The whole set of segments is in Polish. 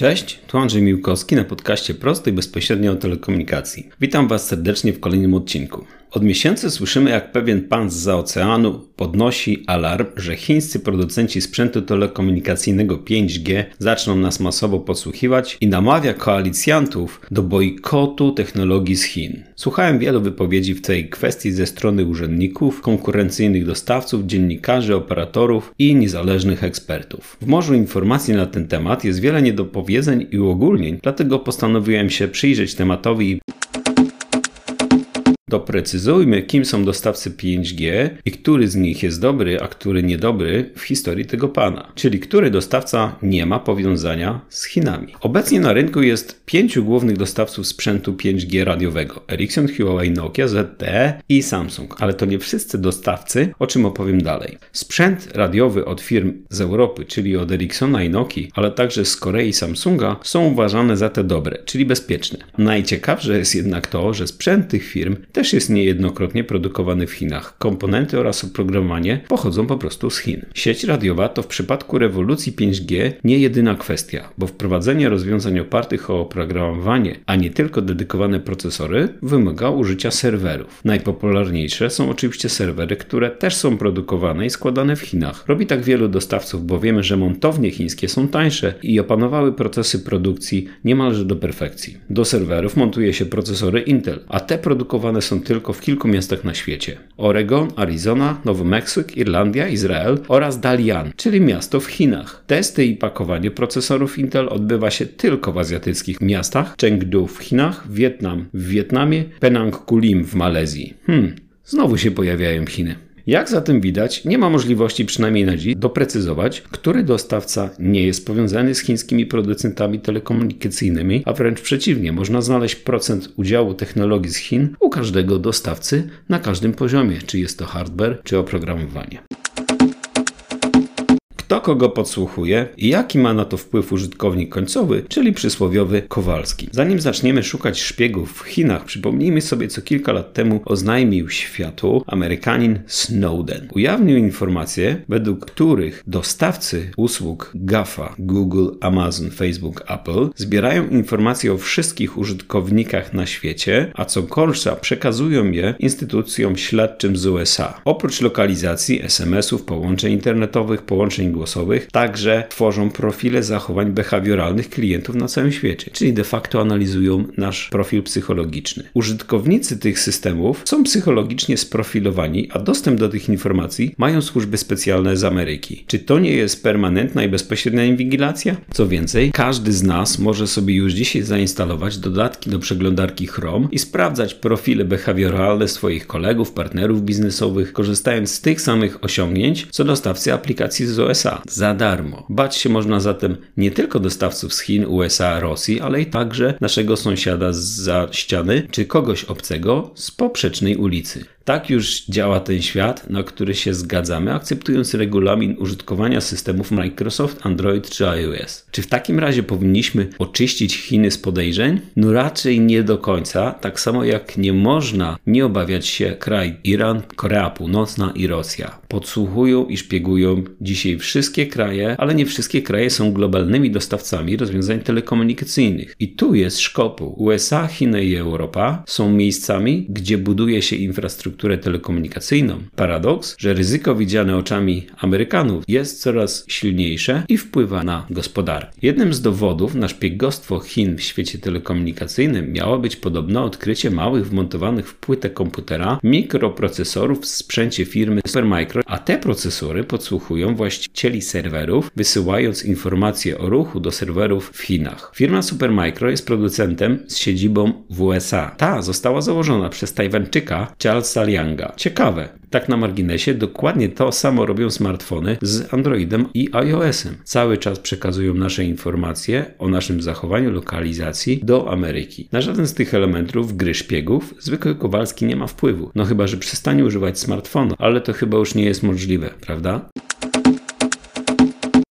Cześć, tu Andrzej Miłkowski na podcaście Prosto i Bezpośrednio o Telekomunikacji. Witam Was serdecznie w kolejnym odcinku. Od miesięcy słyszymy, jak pewien pan z oceanu podnosi alarm, że chińscy producenci sprzętu telekomunikacyjnego 5G zaczną nas masowo podsłuchiwać i namawia koalicjantów do bojkotu technologii z Chin. Słuchałem wielu wypowiedzi w tej kwestii ze strony urzędników, konkurencyjnych dostawców, dziennikarzy, operatorów i niezależnych ekspertów. W morzu informacji na ten temat jest wiele niedopowiedzeń i uogólnień, dlatego postanowiłem się przyjrzeć tematowi Doprecyzujmy, kim są dostawcy 5G i który z nich jest dobry, a który niedobry w historii tego pana, czyli który dostawca nie ma powiązania z Chinami. Obecnie na rynku jest pięciu głównych dostawców sprzętu 5G radiowego: Ericsson, Huawei, Nokia, ZTE i Samsung, ale to nie wszyscy dostawcy, o czym opowiem dalej. Sprzęt radiowy od firm z Europy, czyli od Ericssona i Nokii, ale także z Korei i Samsunga są uważane za te dobre, czyli bezpieczne. Najciekawsze jest jednak to, że sprzęt tych firm też jest niejednokrotnie produkowany w Chinach. Komponenty oraz oprogramowanie pochodzą po prostu z Chin. Sieć radiowa to w przypadku rewolucji 5G nie jedyna kwestia, bo wprowadzenie rozwiązań opartych o oprogramowanie, a nie tylko dedykowane procesory, wymaga użycia serwerów. Najpopularniejsze są oczywiście serwery, które też są produkowane i składane w Chinach. Robi tak wielu dostawców, bo wiemy, że montownie chińskie są tańsze i opanowały procesy produkcji niemalże do perfekcji. Do serwerów montuje się procesory Intel, a te produkowane są tylko w kilku miastach na świecie: Oregon, Arizona, Nowy Meksyk, Irlandia, Izrael oraz Dalian, czyli miasto w Chinach. Testy i pakowanie procesorów Intel odbywa się tylko w azjatyckich miastach: Chengdu w Chinach, Wietnam w Wietnamie, Penang Kulim w Malezji. Hmm, znowu się pojawiają Chiny. Jak zatem widać, nie ma możliwości, przynajmniej na dziś, doprecyzować, który dostawca nie jest powiązany z chińskimi producentami telekomunikacyjnymi, a wręcz przeciwnie, można znaleźć procent udziału technologii z Chin u każdego dostawcy na każdym poziomie, czy jest to hardware, czy oprogramowanie kto kogo podsłuchuje i jaki ma na to wpływ użytkownik końcowy, czyli przysłowiowy Kowalski. Zanim zaczniemy szukać szpiegów w Chinach, przypomnijmy sobie, co kilka lat temu oznajmił światu Amerykanin Snowden. Ujawnił informacje, według których dostawcy usług GAFA, Google, Amazon, Facebook, Apple zbierają informacje o wszystkich użytkownikach na świecie, a co gorsza przekazują je instytucjom śledczym z USA. Oprócz lokalizacji, SMS-ów, połączeń internetowych, połączeń głosowych także tworzą profile zachowań behawioralnych klientów na całym świecie, czyli de facto analizują nasz profil psychologiczny. Użytkownicy tych systemów są psychologicznie sprofilowani, a dostęp do tych informacji mają służby specjalne z Ameryki. Czy to nie jest permanentna i bezpośrednia inwigilacja? Co więcej, każdy z nas może sobie już dzisiaj zainstalować dodatki do przeglądarki Chrome i sprawdzać profile behawioralne swoich kolegów, partnerów biznesowych, korzystając z tych samych osiągnięć, co dostawcy aplikacji z OS USA za darmo. Bać się można zatem nie tylko dostawców z Chin, USA, Rosji, ale i także naszego sąsiada za ściany czy kogoś obcego z poprzecznej ulicy. Tak już działa ten świat, na który się zgadzamy, akceptując regulamin użytkowania systemów Microsoft, Android czy iOS. Czy w takim razie powinniśmy oczyścić Chiny z podejrzeń? No raczej nie do końca, tak samo jak nie można nie obawiać się kraj Iran, Korea Północna i Rosja. Podsłuchują i szpiegują dzisiaj wszystkie kraje, ale nie wszystkie kraje są globalnymi dostawcami rozwiązań telekomunikacyjnych. I tu jest szkopuł. USA, Chiny i Europa są miejscami, gdzie buduje się infrastrukturę telekomunikacyjną. Paradoks, że ryzyko widziane oczami Amerykanów jest coraz silniejsze i wpływa na gospodarkę. Jednym z dowodów na szpiegostwo Chin w świecie telekomunikacyjnym miało być podobno odkrycie małych wmontowanych w płytę komputera mikroprocesorów w sprzęcie firmy Supermicro, a te procesory podsłuchują właścicieli serwerów, wysyłając informacje o ruchu do serwerów w Chinach. Firma Supermicro jest producentem z siedzibą w USA. Ta została założona przez Tajwańczyka Charlesa Lianga. Ciekawe, tak na marginesie, dokładnie to samo robią smartfony z Androidem i iOS-em. Cały czas przekazują nasze informacje o naszym zachowaniu lokalizacji do Ameryki. Na żaden z tych elementów gry szpiegów zwykły Kowalski nie ma wpływu. No chyba, że przestanie używać smartfonu, ale to chyba już nie jest możliwe, prawda?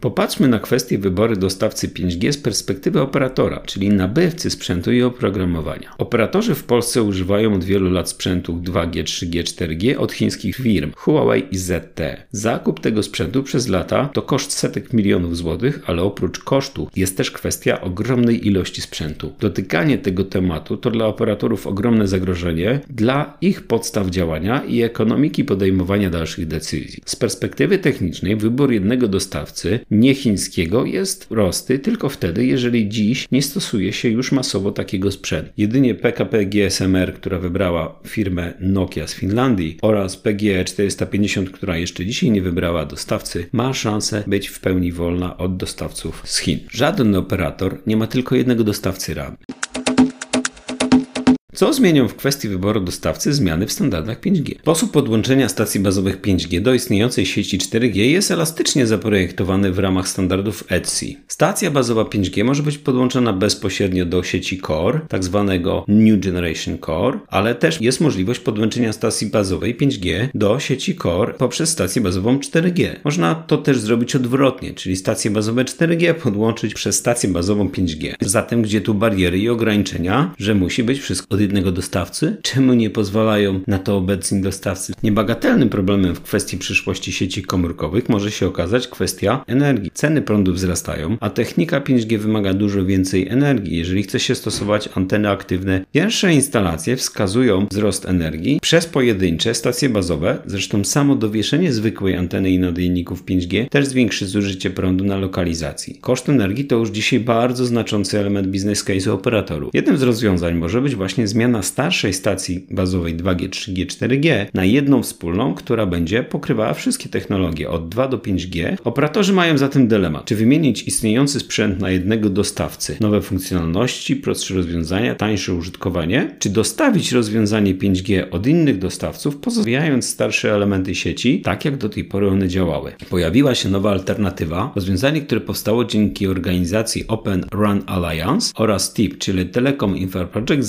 Popatrzmy na kwestię wyboru dostawcy 5G z perspektywy operatora, czyli nabywcy sprzętu i oprogramowania. Operatorzy w Polsce używają od wielu lat sprzętu 2G, 3G, 4G od chińskich firm Huawei i ZTE. Zakup tego sprzętu przez lata to koszt setek milionów złotych, ale oprócz kosztu jest też kwestia ogromnej ilości sprzętu. Dotykanie tego tematu to dla operatorów ogromne zagrożenie dla ich podstaw działania i ekonomiki podejmowania dalszych decyzji. Z perspektywy technicznej wybór jednego dostawcy nie chińskiego jest prosty tylko wtedy, jeżeli dziś nie stosuje się już masowo takiego sprzętu. Jedynie PKP GSMR, która wybrała firmę Nokia z Finlandii oraz PGE 450, która jeszcze dzisiaj nie wybrała dostawcy, ma szansę być w pełni wolna od dostawców z Chin. Żaden operator nie ma tylko jednego dostawcy RAM. Co zmienią w kwestii wyboru dostawcy zmiany w standardach 5G? Sposób podłączenia stacji bazowych 5G do istniejącej sieci 4G jest elastycznie zaprojektowany w ramach standardów ETSI. Stacja bazowa 5G może być podłączona bezpośrednio do sieci Core, tak zwanego New Generation Core, ale też jest możliwość podłączenia stacji bazowej 5G do sieci Core poprzez stację bazową 4G. Można to też zrobić odwrotnie, czyli stację bazową 4G podłączyć przez stację bazową 5G. Zatem gdzie tu bariery i ograniczenia, że musi być wszystko jednego dostawcy? Czemu nie pozwalają na to obecni dostawcy? Niebagatelnym problemem w kwestii przyszłości sieci komórkowych może się okazać kwestia energii. Ceny prądu wzrastają, a technika 5G wymaga dużo więcej energii, jeżeli chce się stosować anteny aktywne. Pierwsze instalacje wskazują wzrost energii przez pojedyncze stacje bazowe, zresztą samo dowieszenie zwykłej anteny i nadajników 5G też zwiększy zużycie prądu na lokalizacji. Koszt energii to już dzisiaj bardzo znaczący element biznes case operatorów. Jednym z rozwiązań może być właśnie zmiana starszej stacji bazowej 2G, 3G, 4G na jedną wspólną, która będzie pokrywała wszystkie technologie od 2 do 5G. Operatorzy mają zatem dylemat, czy wymienić istniejący sprzęt na jednego dostawcy, nowe funkcjonalności, prostsze rozwiązania, tańsze użytkowanie, czy dostawić rozwiązanie 5G od innych dostawców, pozostawiając starsze elementy sieci, tak jak do tej pory one działały. Pojawiła się nowa alternatywa, rozwiązanie, które powstało dzięki organizacji Open RAN Alliance oraz TIP, czyli Telecom Infra Project,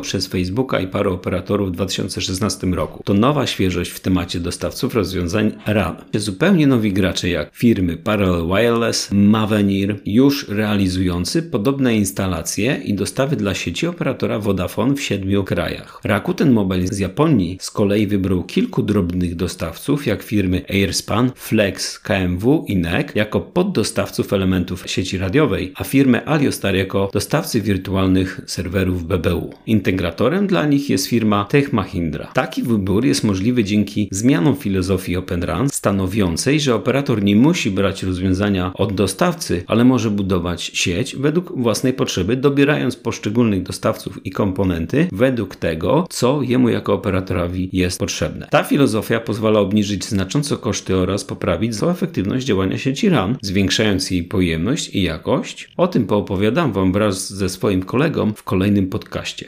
przez Facebooka i paru operatorów w 2016 roku. To nowa świeżość w temacie dostawców rozwiązań RAN. Zupełnie nowi gracze jak firmy Parallel Wireless, Mavenir, już realizujący podobne instalacje i dostawy dla sieci operatora Vodafone w siedmiu krajach. Rakuten Mobile z Japonii z kolei wybrał kilku drobnych dostawców, jak firmy Airspan, Flex, KMW i NEC jako poddostawców elementów sieci radiowej, a firmę Aliostar jako dostawcy wirtualnych serwerów BBU. Integratorem dla nich jest firma Tech Mahindra. Taki wybór jest możliwy dzięki zmianom filozofii Open RAN, stanowiącej, że operator nie musi brać rozwiązania od dostawcy, ale może budować sieć według własnej potrzeby, dobierając poszczególnych dostawców i komponenty według tego, co jemu jako operatorowi jest potrzebne. Ta filozofia pozwala obniżyć znacząco koszty oraz poprawić efektywność działania sieci RAN, zwiększając jej pojemność i jakość. O tym poopowiadam Wam wraz ze swoim kolegą w kolejnym podcaście.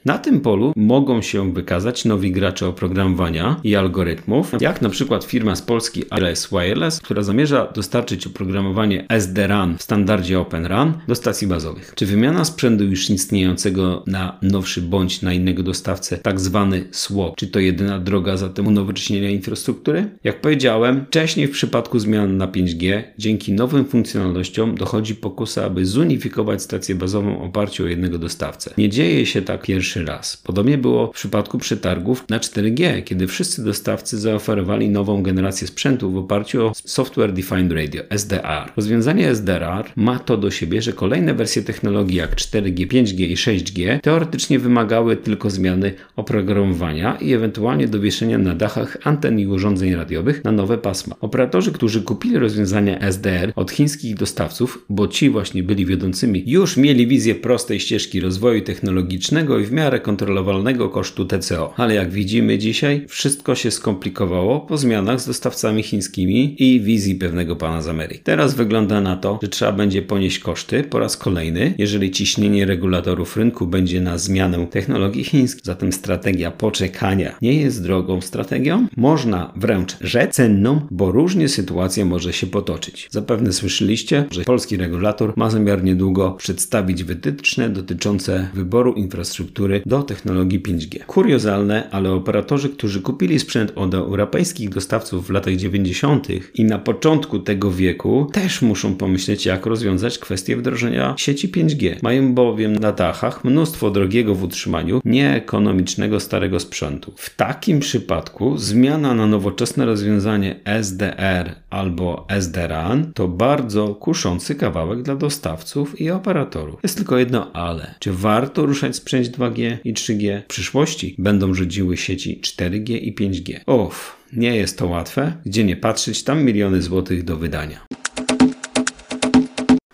Na tym polu mogą się wykazać nowi gracze oprogramowania i algorytmów, jak na przykład firma z Polski RS Wireless, która zamierza dostarczyć oprogramowanie SD-RAN w standardzie Open RAN do stacji bazowych. Czy wymiana sprzętu już istniejącego na nowszy bądź na innego dostawcę, tak zwany swap, czy to jedyna droga zatem unowocześnienia infrastruktury? Jak powiedziałem, wcześniej w przypadku zmian na 5G, dzięki nowym funkcjonalnościom dochodzi pokusa, aby zunifikować stację bazową w oparciu o jednego dostawcę. Nie dzieje się tak pierwszy pierwszy raz. Podobnie było w przypadku przetargów na 4G, kiedy wszyscy dostawcy zaoferowali nową generację sprzętu w oparciu o Software Defined Radio SDR. Rozwiązanie SDR ma to do siebie, że kolejne wersje technologii jak 4G, 5G i 6G teoretycznie wymagały tylko zmiany oprogramowania i ewentualnie dowieszenia na dachach anten i urządzeń radiowych na nowe pasma. Operatorzy, którzy kupili rozwiązania SDR od chińskich dostawców, bo ci właśnie byli wiodącymi, już mieli wizję prostej ścieżki rozwoju technologicznego i w miarę miarę kontrolowalnego kosztu TCO. Ale jak widzimy dzisiaj, wszystko się skomplikowało po zmianach z dostawcami chińskimi i wizji pewnego pana z Ameryki. Teraz wygląda na to, że trzeba będzie ponieść koszty po raz kolejny, jeżeli ciśnienie regulatorów rynku będzie na zmianę technologii chińskiej. Zatem strategia poczekania nie jest drogą strategią. Można wręcz rzec cenną, bo różnie sytuacja może się potoczyć. Zapewne słyszeliście, że polski regulator ma zamiar niedługo przedstawić wytyczne dotyczące wyboru infrastruktury procesory do technologii 5G. Kuriozalne, ale operatorzy, którzy kupili sprzęt od europejskich dostawców w latach 90. i na początku tego wieku też muszą pomyśleć, jak rozwiązać kwestię wdrożenia sieci 5G. Mają bowiem na dachach mnóstwo drogiego w utrzymaniu, nieekonomicznego starego sprzętu. W takim przypadku zmiana na nowoczesne rozwiązanie SDR albo SDRAN to bardzo kuszący kawałek dla dostawców i operatorów. Jest tylko jedno ale. Czy warto ruszać sprzęt 2G i 3G? W przyszłości będą rządziły sieci 4G i 5G. Uff, nie jest to łatwe. Gdzie nie patrzeć, tam miliony złotych do wydania.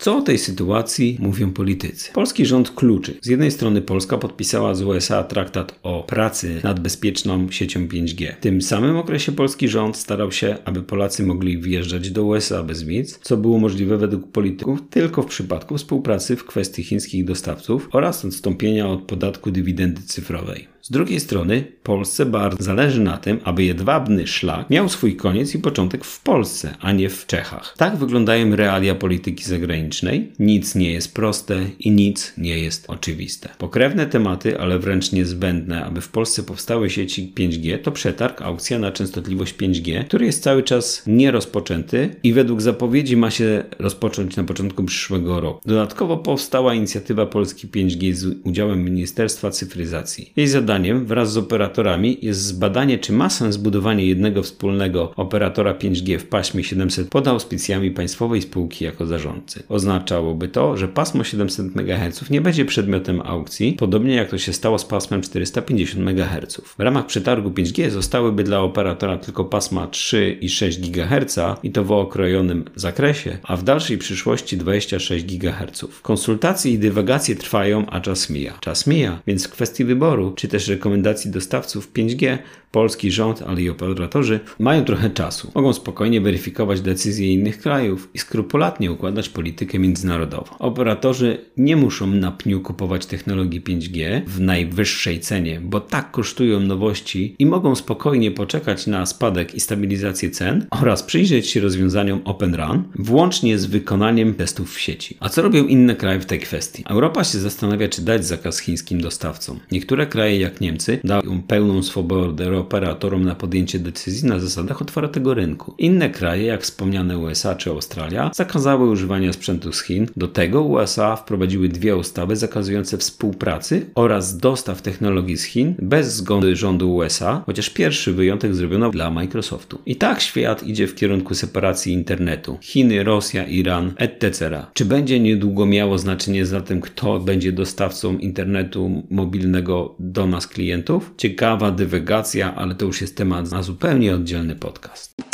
Co o tej sytuacji mówią politycy? Polski rząd kluczy. Z jednej strony Polska podpisała z USA traktat o pracy nad bezpieczną siecią 5G. W tym samym okresie polski rząd starał się, aby Polacy mogli wjeżdżać do USA bez wiz, co było możliwe według polityków tylko w przypadku współpracy w kwestii chińskich dostawców oraz odstąpienia od podatku dywidendy cyfrowej. Z drugiej strony Polsce bardzo zależy na tym, aby jedwabny szlak miał swój koniec i początek w Polsce, a nie w Czechach. Tak wyglądają realia polityki zagranicznej. Nic nie jest proste i nic nie jest oczywiste. Pokrewne tematy, ale wręcz niezbędne, aby w Polsce powstały sieci 5G, to przetarg, aukcja na częstotliwość 5G, który jest cały czas nierozpoczęty i według zapowiedzi ma się rozpocząć na początku przyszłego roku. Dodatkowo powstała inicjatywa Polski 5G z udziałem Ministerstwa Cyfryzacji. Jej zadanie zadaniem wraz z operatorami jest zbadanie, czy ma sens zbudowanie jednego wspólnego operatora 5G w paśmie 700 pod auspicjami państwowej spółki jako zarządcy. Oznaczałoby to, że pasmo 700 MHz nie będzie przedmiotem aukcji, podobnie jak to się stało z pasmem 450 MHz. W ramach przetargu 5G zostałyby dla operatora tylko pasma 3 i 6 GHz i to w okrojonym zakresie, a w dalszej przyszłości 26 GHz. Konsultacje i dywagacje trwają, a czas mija. Czas mija, więc w kwestii wyboru, czy też rekomendacji dostawców 5G, polski rząd, ale i operatorzy mają trochę czasu. Mogą spokojnie weryfikować decyzje innych krajów i skrupulatnie układać politykę międzynarodową. Operatorzy nie muszą na pniu kupować technologii 5G w najwyższej cenie, bo tak kosztują nowości i mogą spokojnie poczekać na spadek i stabilizację cen oraz przyjrzeć się rozwiązaniom Open Run, włącznie z wykonaniem testów w sieci. A co robią inne kraje w tej kwestii? Europa się zastanawia, czy dać zakaz chińskim dostawcom. Niektóre kraje, jak Niemcy, dają pełną swobodę operatorom na podjęcie decyzji na zasadach otwartego rynku. Inne kraje, jak wspomniane USA czy Australia, zakazały używania sprzętu z Chin. Do tego USA wprowadziły dwie ustawy zakazujące współpracy oraz dostaw technologii z Chin bez zgody rządu USA, chociaż pierwszy wyjątek zrobiono dla Microsoftu. I tak świat idzie w kierunku separacji internetu. Chiny, Rosja, Iran, etc. Czy będzie niedługo miało znaczenie zatem, kto będzie dostawcą internetu mobilnego do nas klientów? Ciekawa dywagacja, ale to już jest temat na zupełnie oddzielny podcast.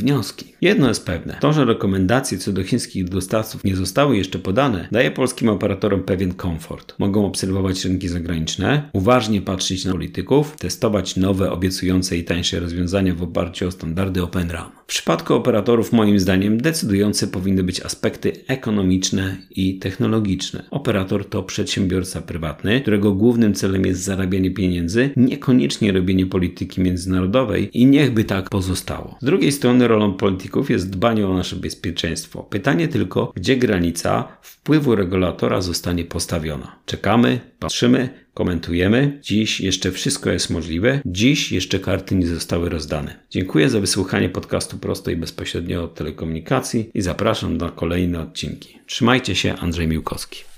Wnioski. Jedno jest pewne. To, że rekomendacje co do chińskich dostawców nie zostały jeszcze podane, daje polskim operatorom pewien komfort. Mogą obserwować rynki zagraniczne, uważnie patrzeć na polityków, testować nowe, obiecujące i tańsze rozwiązania w oparciu o standardy Open RAM. W przypadku operatorów, moim zdaniem, decydujące powinny być aspekty ekonomiczne i technologiczne. Operator to przedsiębiorca prywatny, którego głównym celem jest zarabianie pieniędzy, niekoniecznie robienie polityki międzynarodowej i niechby tak pozostało. Z drugiej strony, rolą polityków jest dbanie o nasze bezpieczeństwo. Pytanie tylko, gdzie granica wpływu regulatora zostanie postawiona. Czekamy, patrzymy, komentujemy. Dziś jeszcze wszystko jest możliwe. Dziś jeszcze karty nie zostały rozdane. Dziękuję za wysłuchanie podcastu prosto i bezpośrednio od telekomunikacji i zapraszam na kolejne odcinki. Trzymajcie się, Andrzej Miłkowski.